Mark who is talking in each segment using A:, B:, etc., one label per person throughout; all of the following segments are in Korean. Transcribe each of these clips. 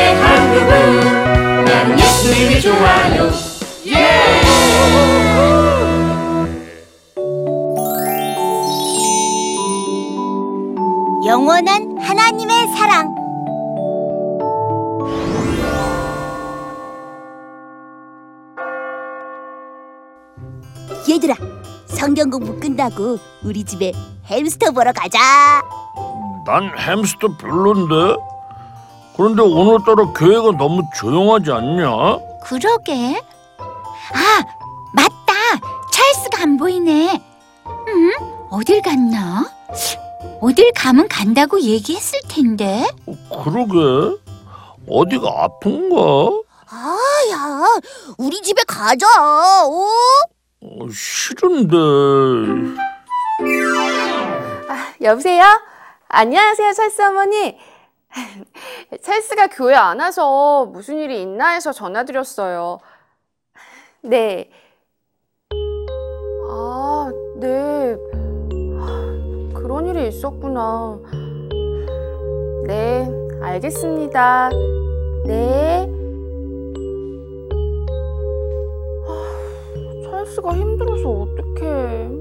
A: 기억해 한국은 나는 예수님이 좋아요 예!
B: 영원한 하나님의 사랑 얘들아 성경 공부 끝나고 우리 집에 햄스터 보러 가자
C: 난 햄스터 별론데. 그런데 오늘따라 교회가 너무 조용하지 않냐?
D: 그러게. 아, 맞다. 찰스가 안 보이네. 음, 어딜 갔나? 어딜 가면 간다고 얘기했을 텐데.
C: 어, 그러게. 어디가 아픈가?
B: 아 야 우리 집에 가자 어?
C: 어, 싫은데.
E: 여보세요? 안녕하세요, 찰스 어머니. 찰스가 교회 안 와서 무슨 일이 있나 해서 전화드렸어요. 네. 아, 네. 아, 그런 일이 있었구나. 네, 알겠습니다. 네. 아, 찰스가 힘들어서 어떡해.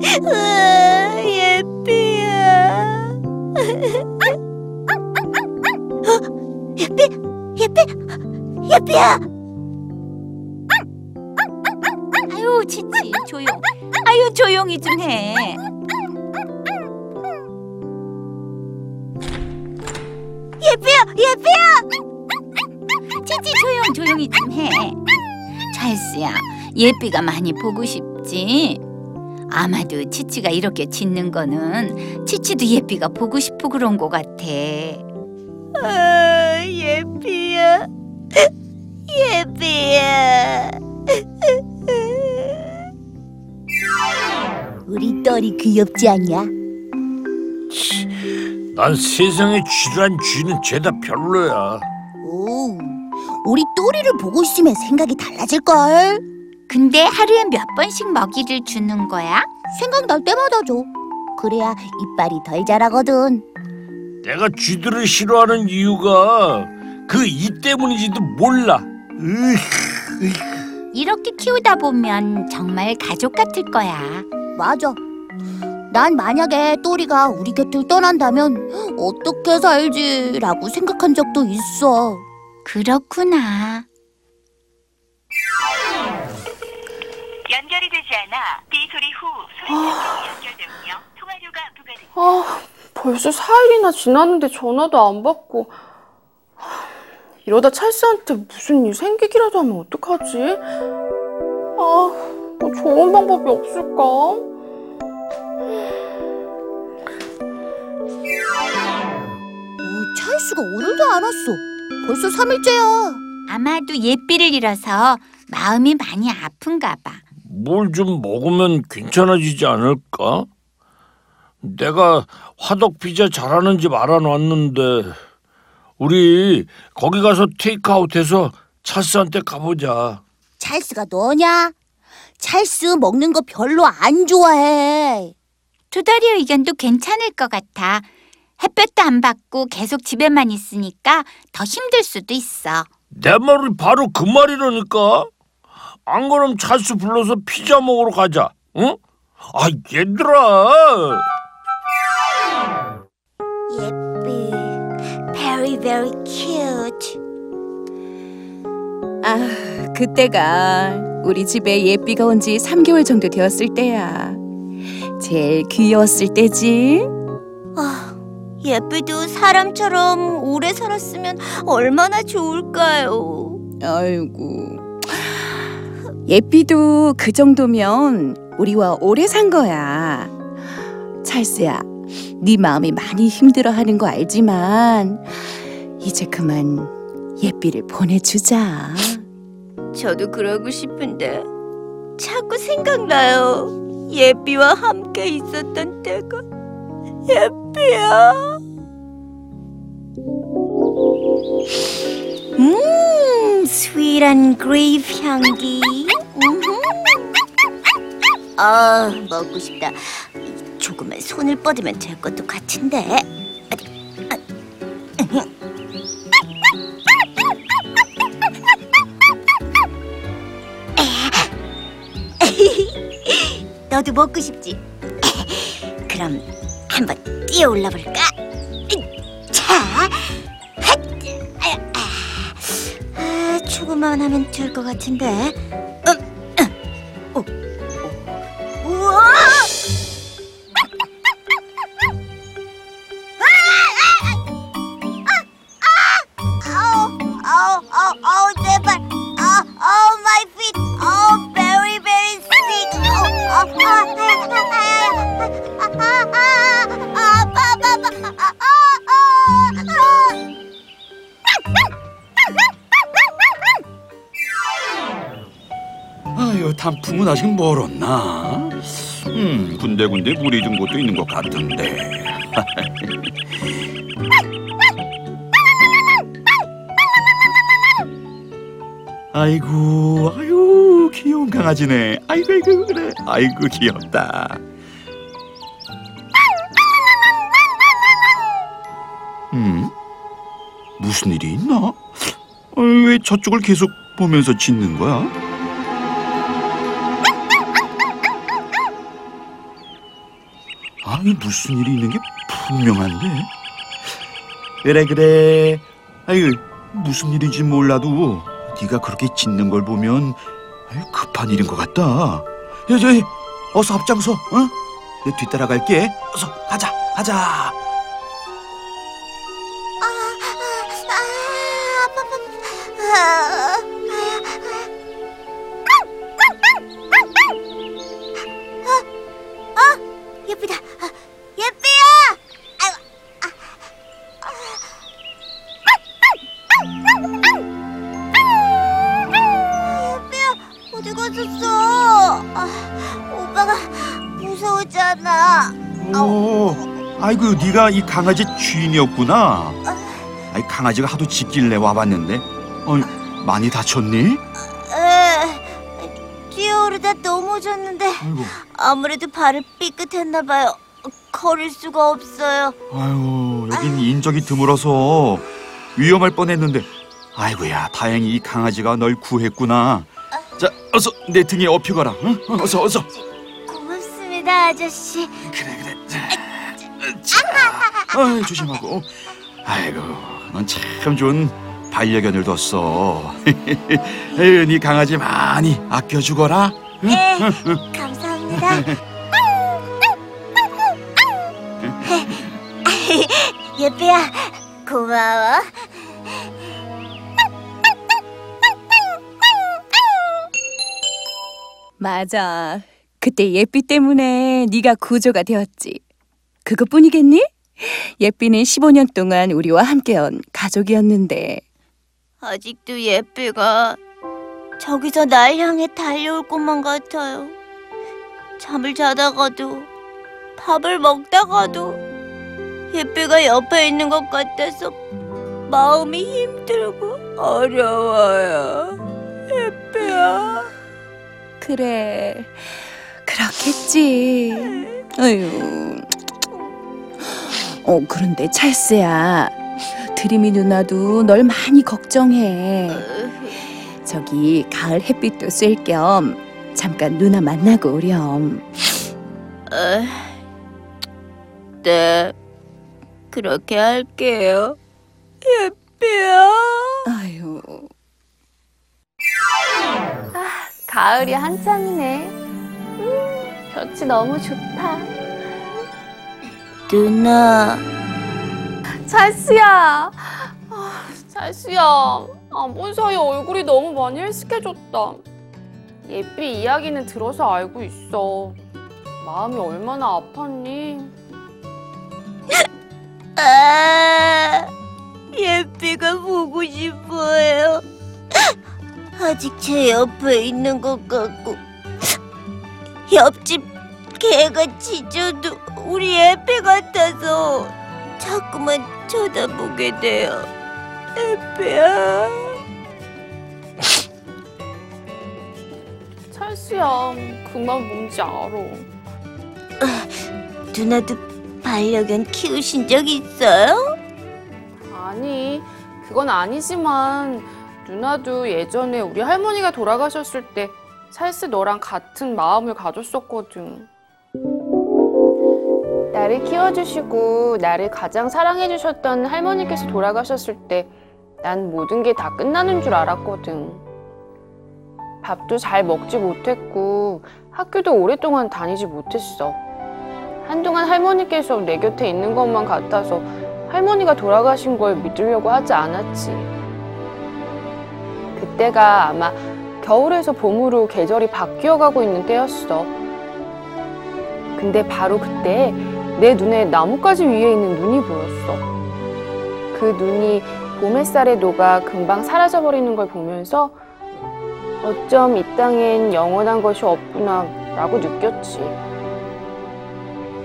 B: 으아, 예삐야 예삐 예삐 예삐야
D: 아유, 치치, 조용. 아유, 조용히 좀 해.
B: 예삐야 예삐야
D: 치치, 조용, 조용히 좀 해. 찰스야, 예삐가 많이 보고 싶 지? 아마도 치치가 이렇게 짖는 거는 치치도 예삐가 보고 싶어 그런 거 같아.
B: 아, 예삐야 예삐야 우리 딸이 귀엽지 않냐?
C: 난 세상에 쥐란 쥐는 죄다 별로야.
B: 오, 우리 또리를 보고 있으면 생각이 달라질걸
D: 근데 하루에 몇 번씩 먹이를 주는 거야?
B: 생각날 때마다 줘 그래야 이빨이 덜 자라거든
C: 내가 쥐들을 싫어하는 이유가 그 이 때문인지도 몰라.
D: 이렇게 키우다 보면 정말 가족 같을 거야.
B: 맞아 난 만약에 또리가 우리 곁을 떠난다면 어떻게 살지라고 생각한 적도 있어
D: 그렇구나.
F: 연결이 되지 않아 비 소리 후 소리창으로 연결되며 통화료가 부과됩니다.
E: 아, 벌써 4일이나 지났는데 전화도 안 받고. 하, 이러다 찰스한테 무슨 일 생기기라도 하면 어떡하지? 아, 뭐 좋은 방법이 없을까?
B: 오, 찰스가 오늘도 안 왔어 벌써 3일째야
D: 아마도 예삐를 잃어서 마음이 많이 아픈가 봐.
C: 뭘 좀 먹으면 괜찮아지지 않을까? 내가 화덕 피자 잘하는 집 알아놨는데 우리 거기 가서 테이크아웃해서 찰스한테 가보자.
B: 찰스가 너냐? 찰스 먹는 거 별로 안 좋아해
D: 투덜이 의견도 괜찮을 것 같아. 햇볕도 안 받고 계속 집에만 있으니까 더 힘들 수도 있어.
C: 내 말이 바로 그 말이라니까. 안 그럼 찰스 불러서 피자 먹으러 가자. 응? 아 얘들아.
B: 예삐 very very cute
G: 아, 그때가 우리 집에 예삐가 온 지 3개월 정도 되었을 때야. 제일 귀여웠을 때지.
B: 아, 예삐도 사람처럼 오래 살았으면 얼마나 좋을까요?
G: 아이고. 예삐도 그 정도면 우리와 오래 산 거야. 찰스야, 네 마음이 많이 힘들어하는 거 알지만 이제 그만 예삐를 보내주자.
B: 저도 그러고 싶은데 자꾸 생각나요. 예삐와 함께 있었던 때가 예삐야. 음, sweet한 grape 향기. 아, 먹고 싶다. 조금만 손을 뻗으면 될 것도 같은데. 너도 먹고 싶지? 그럼 한번 뛰어 올라 볼까? 자, 핫! 아, 아, 조금만 하면 될 것 같은데. 음, 음. 오,
H: 아유, 단풍은 아직 멀었나? 음, 군데군데 물이 든 곳도 있는 것 같은데. 아이고, 아유, 귀여운 강아지네. 아이고, 아이고, 그래. 아이고, 귀엽다. 음, 무슨 일이 있나? 어, 왜 저쪽을 계속 보면서 짖는 거야? 아니 무슨 일이 있는 게 분명한데? 그래 그래. 아유 무슨 일인지 몰라도 네가 그렇게 짖는 걸 보면 급한 일인 것 같다. 야, 저, 어서 앞장서 어? 내 뒤따라갈게. 어서 가자 가자
B: 아이고
H: 네가 이 강아지 주인이었구나 아이 강아지가 하도 짖길래 와봤는데 어, 많이 다쳤니?
B: 에, 뛰어오르다 넘어졌는데
H: 아이고
B: 아무래도 발을 삐끗했나 봐요. 걸을 수가 없어요.
H: 아유, 여긴 인적이 드물어서 위험할 뻔했는데. 아이고야, 다행히 이 강아지가 널 구했구나. 자, 어서 내 등에 업혀가라. 응? 어, 어서, 어서.
B: 고맙습니다, 아저씨.
H: 그래, 그래. 어이, 조심하고. 아이고, 넌 참 좋은 반려견을 뒀어. 에휴, 네 강아지 많이 아껴주거라. 응?
B: 네, 감사합니다. 예삐야, 고마워.
G: 맞아. 그때 예삐 때문에 네가 구조가 되었지. 그것뿐이겠니? 예삐는 15년 동안 우리와 함께한 가족이었는데
B: 아직도 예삐가 저기서 날 향해 달려올 것만 같아요. 잠을 자다가도 밥을 먹다가도 예삐가 옆에 있는 것 같아서 마음이 힘들고 어려워요. 예삐야.
G: 그래 그렇겠지. 어휴. 어 그런데 찰스야 드림이 누나도 널 많이 걱정해. 저기 가을 햇빛도 쐴 겸 잠깐 누나 만나고 오렴.
B: 에, 네, 그렇게 할게요. 예삐야.
G: 아유.
E: 가을이 한참이네. 음, 볕이 너무 좋다.
B: 누나,
E: 찰스야. 아, 찰스야. 안본 사이에 얼굴이 너무 많이 헬스케졌다. 예삐 이야기는 들어서 알고 있어. 마음이 얼마나 아팠니?
B: 아, 예삐가 보고 싶어요. 아직 제 옆에 있는 것 같고 옆집 개가 짖어도 우리 예삐 같아서 자꾸만 쳐다보게 돼요. 예삐야.
E: 찰스야, 그말 뭔지 알아.
B: 누나도 반려견 키우신 적 있어요?
E: 아니, 그건 아니지만 누나도 예전에 우리 할머니가 돌아가셨을 때 찰스 너랑 같은 마음을 가졌었거든. 나를 키워주시고 나를 가장 사랑해주셨던 할머니께서 돌아가셨을 때 난 모든 게 다 끝나는 줄 알았거든. 밥도 잘 먹지 못했고 학교도 오랫동안 다니지 못했어. 한동안 할머니께서 내 곁에 있는 것만 같아서 할머니가 돌아가신 걸 믿으려고 하지 않았지. 그때가 아마 겨울에서 봄으로 계절이 바뀌어가고 있는 때였어. 근데 바로 그때 내 눈에 나뭇가지 위에 있는 눈이 보였어. 그 눈이 봄 햇살에 녹아 금방 사라져버리는 걸 보면서 어쩜 이 땅엔 영원한 것이 없구나 라고 느꼈지.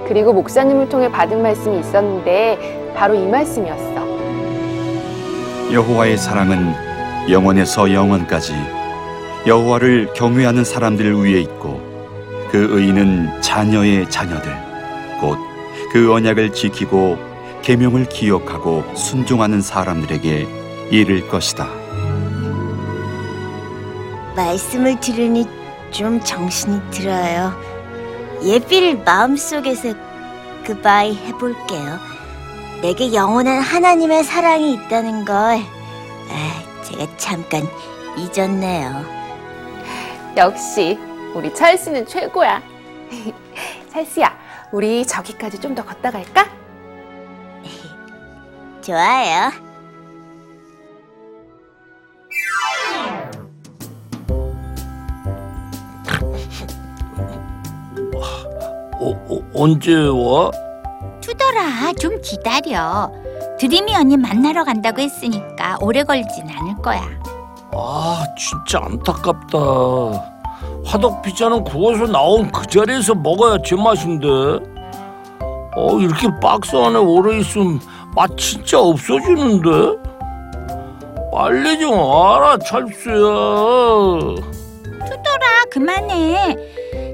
E: 그리고 목사님을 통해 받은 말씀이 있었는데 바로 이 말씀이었어.
H: 여호와의 사랑은 영원에서 영원까지 여호와를 경외하는 사람들 위에 있고 그 의인은 자녀의 자녀들 곧 그 언약을 지키고 계명을 기억하고 순종하는 사람들에게 이를 것이다.
B: 말씀을 들으니 좀 정신이 들어요. 예삐를 마음속에서 그바이 해볼게요. 내게 영원한 하나님의 사랑이 있다는 걸 아, 제가 잠깐 잊었네요.
E: 역시 우리 찰스는 최고야. 찰스야, 우리 저기까지 좀 더 걷다 갈까?
B: 좋아요.
C: 어, 어, 언제 와?
D: 투덜아, 좀 기다려. 드림이 언니 만나러 간다고 했으니까 오래 걸진 않을 거야.
C: 아 진짜 안타깝다 화덕 피자는 구워서 나온 그 자리에서 먹어야 제맛인데. 어 이렇게 박스 안에 오래 있으면 맛 진짜 없어지는데? 빨리 좀 와라 찰스야.
D: 투덜아, 그만해.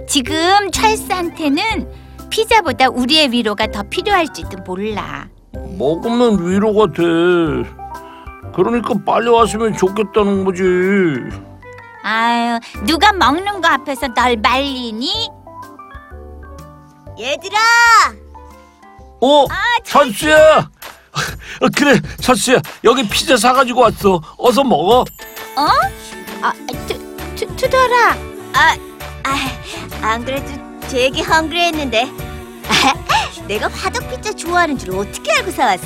D: 지금 찰스한테는 피자보다 우리의 위로가 더 필요할지도 몰라.
C: 먹으면 위로가 돼. 그러니까 빨리 왔으면 좋겠다는 거지
D: 아유, 누가 먹는 거 앞에서 널 말리니?
B: 얘들아!
C: 어 찰스야! 어, 그래 찰스야. 여기 피자 사가지고 왔어. 어서 먹어.
D: 아, 투, 투, 투덜아.
B: 아, 안 그래도 되게 hungry했는데 내가 화덕 피자 좋아하는 줄 어떻게 알고 사왔어?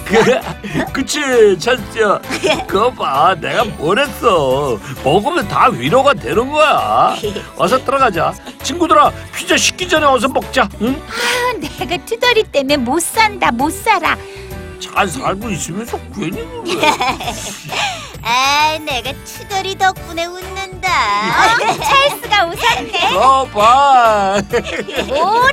C: 그치 찰스야 그거 봐 내가 뭐랬어 먹으면 다 위로가 되는 거야 어서 들어가자 친구들아 피자 식기 전에 어서 먹자 응?
D: 내가 투덜이 때문에 못 산다, 못 살아.
C: 잘 살고 있으면서 괜히 그래
B: 아, 내가 투덜이 덕분에 웃는다.
D: 어? 찰스가 웃었네.
C: 어, 봐.
B: 어, 맞다.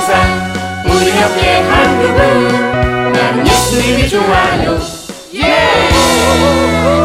A: 항상 우리 옆에 한 그분 나는 예수님이 좋아요 예